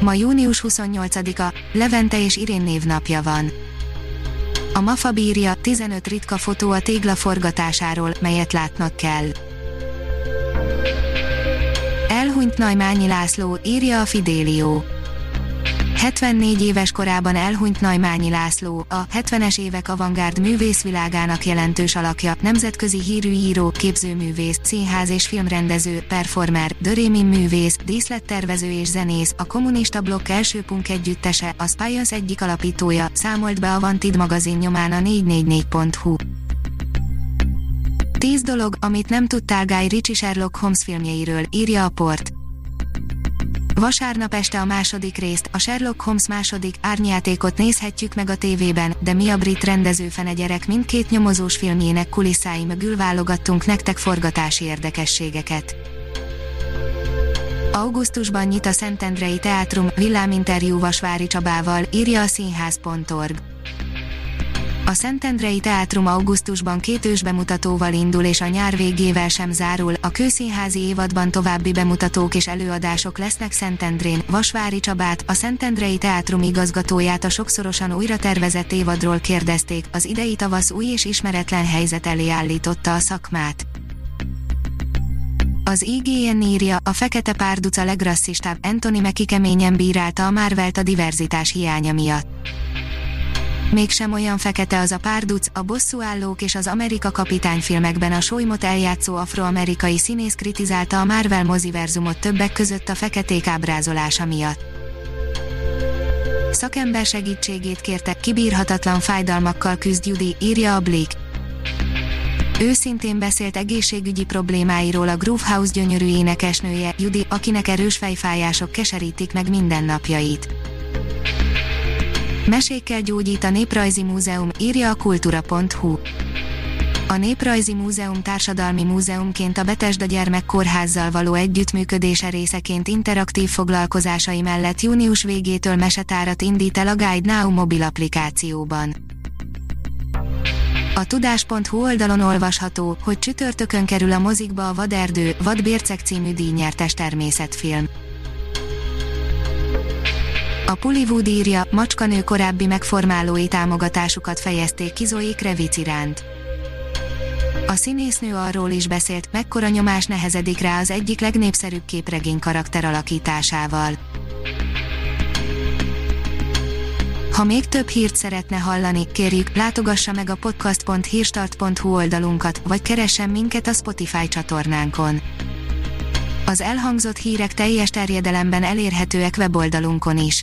Ma június 28-a, Levente és Irén névnapja van. A MAFA bírja 15 ritka fotó a tégla forgatásáról, melyet látnak kell. Elhunyt Najmányi László, írja a Fidélió. 74 éves korában elhunyt Najmányi László, a 70-es évek avantgárd művészvilágának jelentős alakja, nemzetközi hírű író, képzőművész, színház és filmrendező, performer, dörémin művész, díszlettervező és zenész, a kommunista blokk első punk együttese, a Spions egyik alapítója, számolt be a Vantid magazin nyomán a 444.hu. 10 dolog, amit nem tudtál Guy Ritchie Sherlock Holmes filmjeiről, írja a port. Vasárnap este a második részt, a Sherlock Holmes második árnyátékot nézhetjük meg a tévében, de mi a brit rendezőfene gyerek mindkét nyomozós filmjének kulisszái mögül válogattunk nektek forgatási érdekességeket. Augusztusban nyit a Szentendrei Teátrum, villáminterjú Vasvári Csabával, írja a színház.org. A Szentendrei Teátrum augusztusban két ős bemutatóval indul és a nyár végével sem zárul, a kőszínházi évadban további bemutatók és előadások lesznek Szentendrén, Vasvári Csabát, a Szentendrei Teátrum igazgatóját a sokszorosan újra tervezett évadról kérdezték, az idei tavasz új és ismeretlen helyzet elé állította a szakmát. Az IGN írja, a fekete párduca legrasszistább Anthony Mackie keményen bírálta a Marvelt a diverzitás hiánya miatt mégsem olyan fekete az a párduc, a bosszúállók és az Amerika kapitány filmekben a solymot eljátszó afroamerikai színész kritizálta a Marvel moziverzumot többek között a feketék ábrázolása miatt. Szakember segítségét kérte, kibírhatatlan fájdalmakkal küzd Judy, írja a Blick. Őszintén beszélt egészségügyi problémáiról a Groovehouse gyönyörű énekesnője, Judy, akinek erős fejfájások keserítik meg mindennapjait. Mesékkel gyógyít a Néprajzi Múzeum, írja a kultura.hu. A Néprajzi Múzeum társadalmi múzeumként a Betesda Gyermekkórházzal való együttműködése részeként interaktív foglalkozásai mellett június végétől mesetárat indít el a Guide Now mobil applikációban. A tudás.hu oldalon olvasható, hogy csütörtökön kerül a mozikba a Vaderdő, Vadbércek című díjnyertes természetfilm. A Pullywood írja, macskanő korábbi megformálói támogatásukat fejezték ki Zoe Kravitz iránt. A színésznő arról is beszélt, mekkora nyomás nehezedik rá az egyik legnépszerűbb képregény karakter alakításával. Ha még több hírt szeretne hallani, kérjük, látogassa meg a podcast.hírstart.hu oldalunkat, vagy keressen minket a Spotify csatornánkon. Az elhangzott hírek teljes terjedelemben elérhetőek weboldalunkon is.